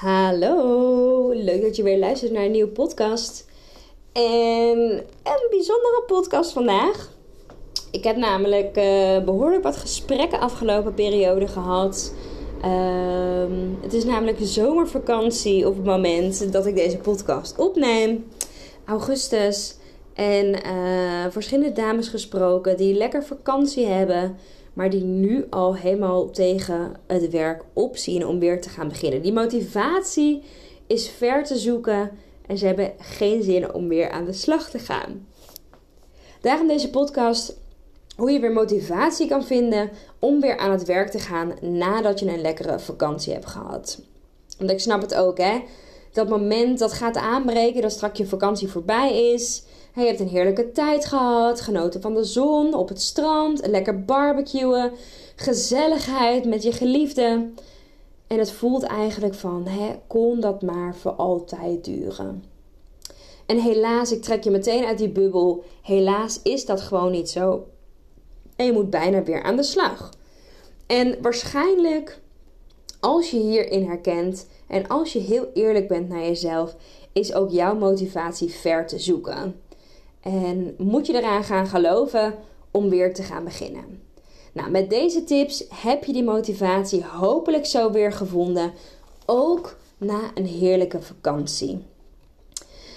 Hallo, leuk dat je weer luistert naar een nieuwe podcast. En een bijzondere podcast vandaag. Ik heb namelijk uh, behoorlijk wat gesprekken afgelopen periode gehad. Ehm, het is namelijk zomervakantie op het moment dat ik deze podcast opneem. Augustus. En uh, verschillende dames gesproken die lekker vakantie hebben maar die nu al helemaal tegen het werk opzien om weer te gaan beginnen. Die motivatie is ver te zoeken en ze hebben geen zin om weer aan de slag te gaan. Daarom deze podcast hoe je weer motivatie kan vinden om weer aan het werk te gaan nadat je een lekkere vakantie hebt gehad. Want ik snap het ook, hè. Dat moment dat gaat aanbreken, dat straks je vakantie voorbij is. Je hebt een heerlijke tijd gehad, genoten van de zon, op het strand, lekker barbecuen, gezelligheid met je geliefde. En het voelt eigenlijk van, hè, kon dat maar voor altijd duren. En helaas, ik trek je meteen uit die bubbel. Helaas is dat gewoon niet zo. En je moet bijna weer aan de slag. En waarschijnlijk, als je hierin herkent en als je heel eerlijk bent naar jezelf, is ook jouw motivatie ver te zoeken. En moet je eraan gaan geloven om weer te gaan beginnen. Nou, met deze tips heb je die motivatie hopelijk zo weer gevonden. Ook na een heerlijke vakantie.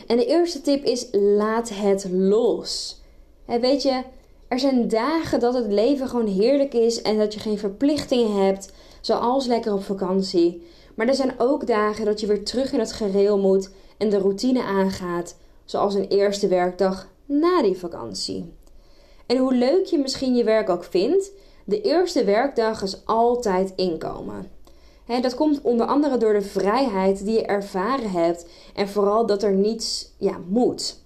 En de eerste tip is: laat het los. weet je, er zijn dagen dat het leven gewoon heerlijk is en dat je geen verplichtingen hebt, zoals lekker op vakantie. Maar er zijn ook dagen dat je weer terug in het gereel moet en de routine aangaat, zoals een eerste werkdag na die vakantie. En hoe leuk je misschien je werk ook vindt, de eerste werkdag is altijd inkomen. dat komt onder andere door de vrijheid die je ervaren hebt en vooral dat er niets ja, moet.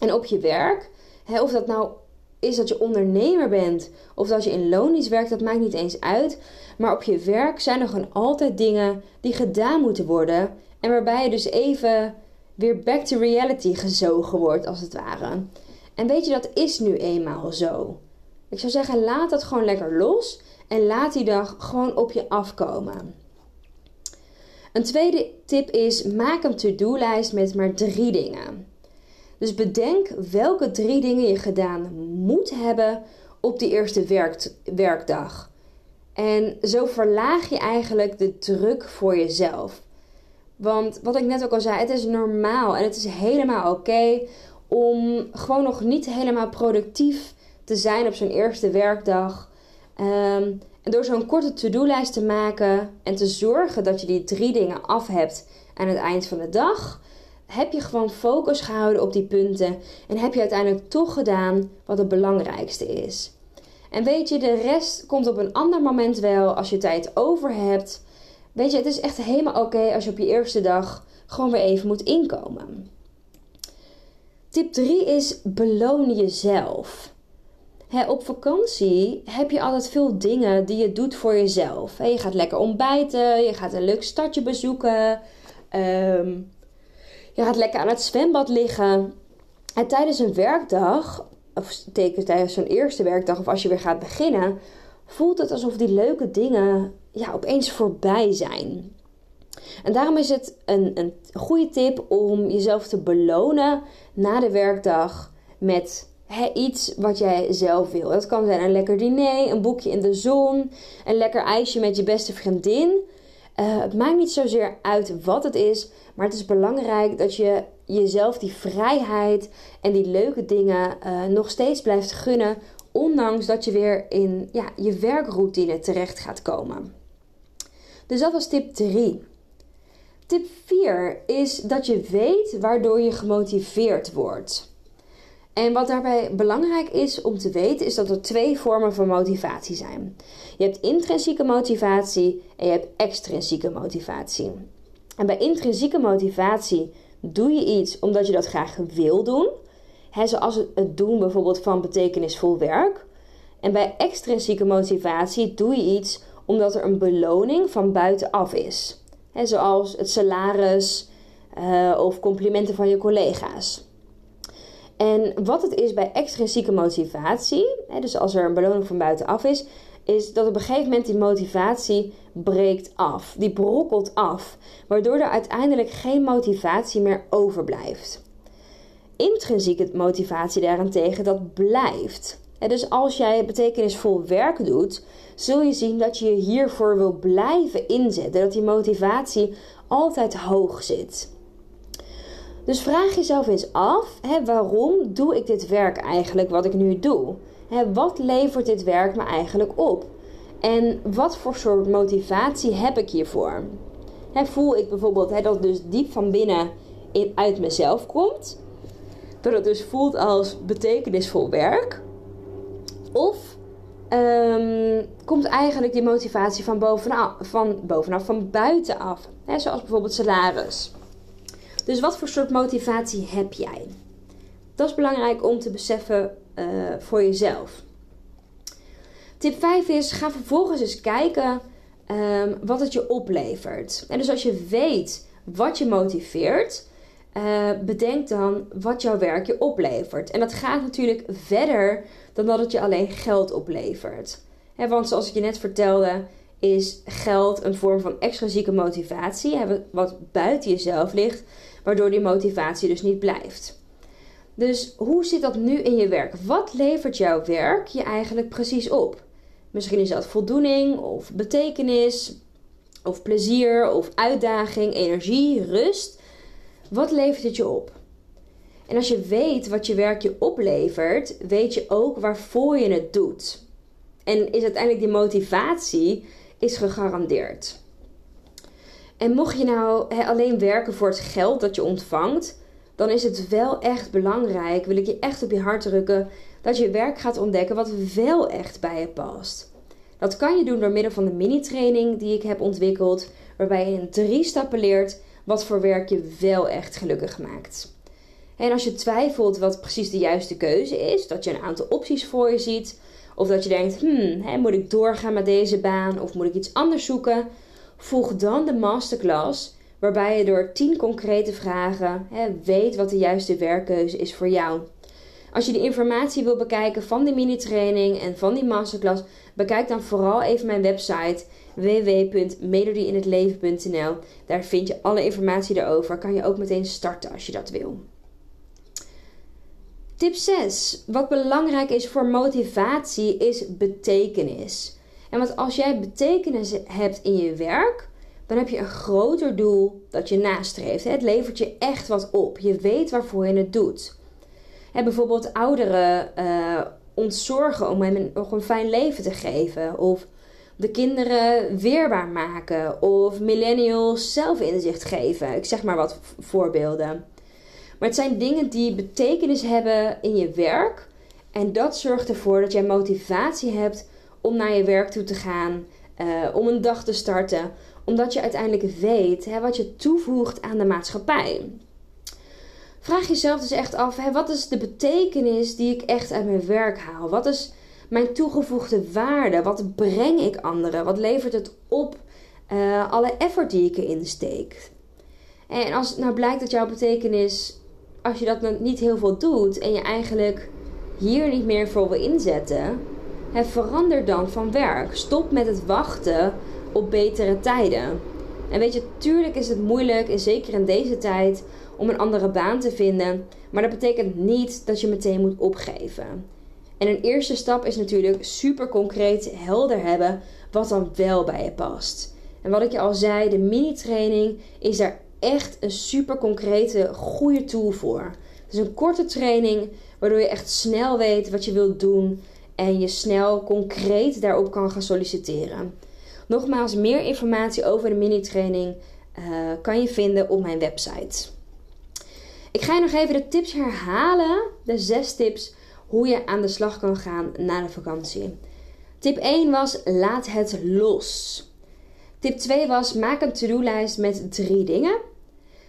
En op je werk, of dat nou is dat je ondernemer bent of dat je in loondienst werkt, dat maakt niet eens uit. Maar op je werk zijn er gewoon altijd dingen die gedaan moeten worden en waarbij je dus even weer back to reality gezogen wordt, als het ware. En weet je, dat is nu eenmaal zo. Ik zou zeggen, laat dat gewoon lekker los en laat die dag gewoon op je afkomen. Een tweede tip is: maak een to-do-lijst met maar drie dingen. Dus bedenk welke drie dingen je gedaan moet hebben op die eerste werk werkdag. En zo verlaag je eigenlijk de druk voor jezelf. Want wat ik net ook al zei, het is normaal en het is helemaal oké om gewoon nog niet helemaal productief te zijn op zo'n eerste werkdag. Ehm, en door zo'n korte to-do-lijst te maken en te zorgen dat je die drie dingen af hebt aan het eind van de dag, heb je gewoon focus gehouden op die punten en heb je uiteindelijk toch gedaan wat het belangrijkste is. En weet je, de rest komt op een ander moment wel als je tijd over hebt. Weet je, het is echt helemaal oké als je op je eerste dag gewoon weer even moet inkomen. Tip 3 is beloon jezelf. op vakantie heb je altijd veel dingen die je doet voor jezelf. je gaat lekker ontbijten, je gaat een leuk stadje bezoeken, ehm, je gaat lekker aan het zwembad liggen. En tijdens een werkdag, of tijdens zo'n eerste werkdag, of als je weer gaat beginnen, voelt het alsof die leuke dingen ja, opeens voorbij zijn. En daarom is het een, een goede tip om jezelf te belonen na de werkdag met iets wat jij zelf wil. Dat kan zijn een lekker diner, een boekje in de zon, een lekker ijsje met je beste vriendin. Uh, het maakt niet zozeer uit wat het is, maar het is belangrijk dat je jezelf die vrijheid en die leuke dingen uh, nog steeds blijft gunnen, ondanks dat je weer in ja, je werkroutine terecht gaat komen. Dus dat was tip 3. Tip 4 is dat je weet waardoor je gemotiveerd wordt. En wat daarbij belangrijk is om te weten, is dat er twee vormen van motivatie zijn. Je hebt intrinsieke motivatie en je hebt extrinsieke motivatie. En bij intrinsieke motivatie doe je iets omdat je dat graag wil doen. Zoals het doen bijvoorbeeld van betekenisvol werk. En bij extrinsieke motivatie doe je iets omdat er een beloning van buitenaf is. Zoals het salaris uh, of complimenten van je collega's. En wat het is bij extrinsieke motivatie, hè, dus als er een beloning van buitenaf is, is dat op een gegeven moment die motivatie breekt af. Die brokkelt af, waardoor er uiteindelijk geen motivatie meer overblijft. Intrinsieke motivatie daarentegen, dat blijft. Dus als jij betekenisvol werk doet, zul je zien dat je je hiervoor wil blijven inzetten. Dat die motivatie altijd hoog zit. Dus vraag jezelf eens af: hè, waarom doe ik dit werk eigenlijk wat ik nu doe? Hè, wat levert dit werk me eigenlijk op? En wat voor soort motivatie heb ik hiervoor? Hè, voel ik bijvoorbeeld dat het dus diep van binnen in, uit mezelf komt? Dat het dus voelt als betekenisvol werk? Of um, komt eigenlijk die motivatie van bovenaf, van, bovenaf, van buitenaf? Zoals bijvoorbeeld salaris. Dus wat voor soort motivatie heb jij? Dat is belangrijk om te beseffen uh, voor jezelf. Tip 5 is: ga vervolgens eens kijken um, wat het je oplevert. En dus als je weet wat je motiveert, uh, bedenk dan wat jouw werk je oplevert. En dat gaat natuurlijk verder dan dat het je alleen geld oplevert. He, want zoals ik je net vertelde, is geld een vorm van extrinsieke motivatie, wat buiten jezelf ligt waardoor die motivatie dus niet blijft. Dus hoe zit dat nu in je werk? Wat levert jouw werk je eigenlijk precies op? Misschien is dat voldoening of betekenis of plezier of uitdaging, energie, rust. Wat levert het je op? En als je weet wat je werk je oplevert, weet je ook waarvoor je het doet. En is uiteindelijk die motivatie is gegarandeerd. En mocht je nou alleen werken voor het geld dat je ontvangt, dan is het wel echt belangrijk, wil ik je echt op je hart drukken, dat je werk gaat ontdekken wat wel echt bij je past. Dat kan je doen door middel van de mini-training die ik heb ontwikkeld, waarbij je in drie stappen leert wat voor werk je wel echt gelukkig maakt. En als je twijfelt wat precies de juiste keuze is, dat je een aantal opties voor je ziet, of dat je denkt, hmm, moet ik doorgaan met deze baan of moet ik iets anders zoeken, Volg dan de masterclass waarbij je door 10 concrete vragen hè, weet wat de juiste werkkeuze is voor jou. Als je de informatie wil bekijken van de mini-training en van die masterclass, bekijk dan vooral even mijn website www.melodieinhetleven.nl. Daar vind je alle informatie daarover. Kan je ook meteen starten als je dat wil. Tip 6. Wat belangrijk is voor motivatie is betekenis. En want als jij betekenis hebt in je werk, dan heb je een groter doel dat je nastreeft. Het levert je echt wat op. Je weet waarvoor je het doet. Bijvoorbeeld ouderen uh, ontzorgen om hen nog een fijn leven te geven. Of de kinderen weerbaar maken. Of millennials zelfinzicht geven. Ik zeg maar wat voorbeelden. Maar het zijn dingen die betekenis hebben in je werk. En dat zorgt ervoor dat jij motivatie hebt om naar je werk toe te gaan, uh, om een dag te starten, omdat je uiteindelijk weet hè, wat je toevoegt aan de maatschappij. Vraag jezelf dus echt af: wat is de betekenis die ik echt uit mijn werk haal? Wat is mijn toegevoegde waarde? Wat breng ik anderen? Wat levert het op? Uh, alle effort die ik erin steek. En als het nou blijkt dat jouw betekenis, als je dat niet heel veel doet en je eigenlijk hier niet meer voor wil inzetten, verander dan van werk. Stop met het wachten op betere tijden. En weet je, tuurlijk is het moeilijk, en zeker in deze tijd, om een andere baan te vinden. Maar dat betekent niet dat je meteen moet opgeven. En een eerste stap is natuurlijk super concreet helder hebben wat dan wel bij je past. En wat ik je al zei, de mini-training is daar echt een super concrete, goede tool voor. Het is een korte training waardoor je echt snel weet wat je wilt doen en je snel concreet daarop kan gaan solliciteren. Nogmaals, meer informatie over de mini-training uh, kan je vinden op mijn website. Ik ga je nog even de tips herhalen. De zes tips hoe je aan de slag kan gaan na de vakantie. Tip 1 was laat het los. Tip 2 was maak een to-do-lijst met drie dingen.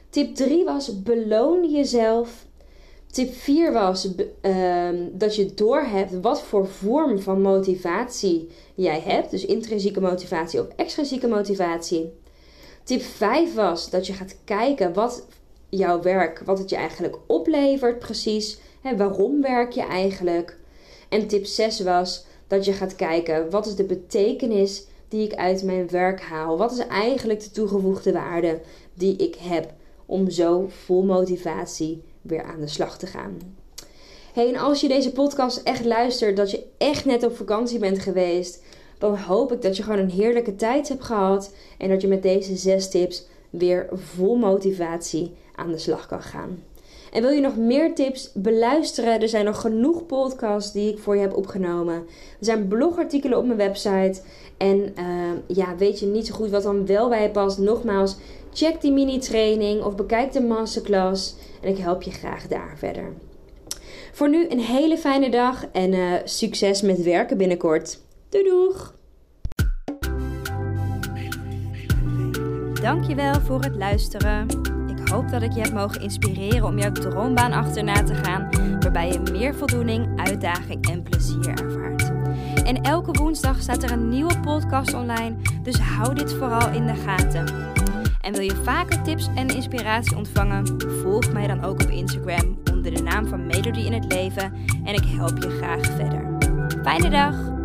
Tip 3 was beloon jezelf. Tip 4 was uh, dat je doorhebt wat voor vorm van motivatie jij hebt. Dus intrinsieke motivatie of extrinsieke motivatie. Tip 5 was dat je gaat kijken wat jouw werk, wat het je eigenlijk oplevert precies. Hè, waarom werk je eigenlijk? En tip 6 was dat je gaat kijken wat is de betekenis die ik uit mijn werk haal? Wat is eigenlijk de toegevoegde waarde die ik heb om zo vol motivatie weer aan de slag te gaan? Hey, en als je deze podcast echt luistert, dat je echt net op vakantie bent geweest, dan hoop ik dat je gewoon een heerlijke tijd hebt gehad en dat je met deze zes tips weer vol motivatie aan de slag kan gaan. En wil je nog meer tips beluisteren? Er zijn nog genoeg podcasts die ik voor je heb opgenomen. Er zijn blogartikelen op mijn website. En uh, ja, weet je niet zo goed wat dan wel bij je past? Nogmaals, check die mini-training of bekijk de masterclass. En ik help je graag daar verder. Voor nu een hele fijne dag en uh, succes met werken binnenkort. Doei doeg! Dankjewel voor het luisteren. Ik hoop dat ik je heb mogen inspireren om jouw droombaan achterna te gaan, waarbij je meer voldoening, uitdaging en plezier ervaart. En elke woensdag staat er een nieuwe podcast online, dus hou dit vooral in de gaten. En wil je vaker tips en inspiratie ontvangen? Volg mij dan ook op Instagram onder de naam van Melody in het Leven en ik help je graag verder. Fijne dag!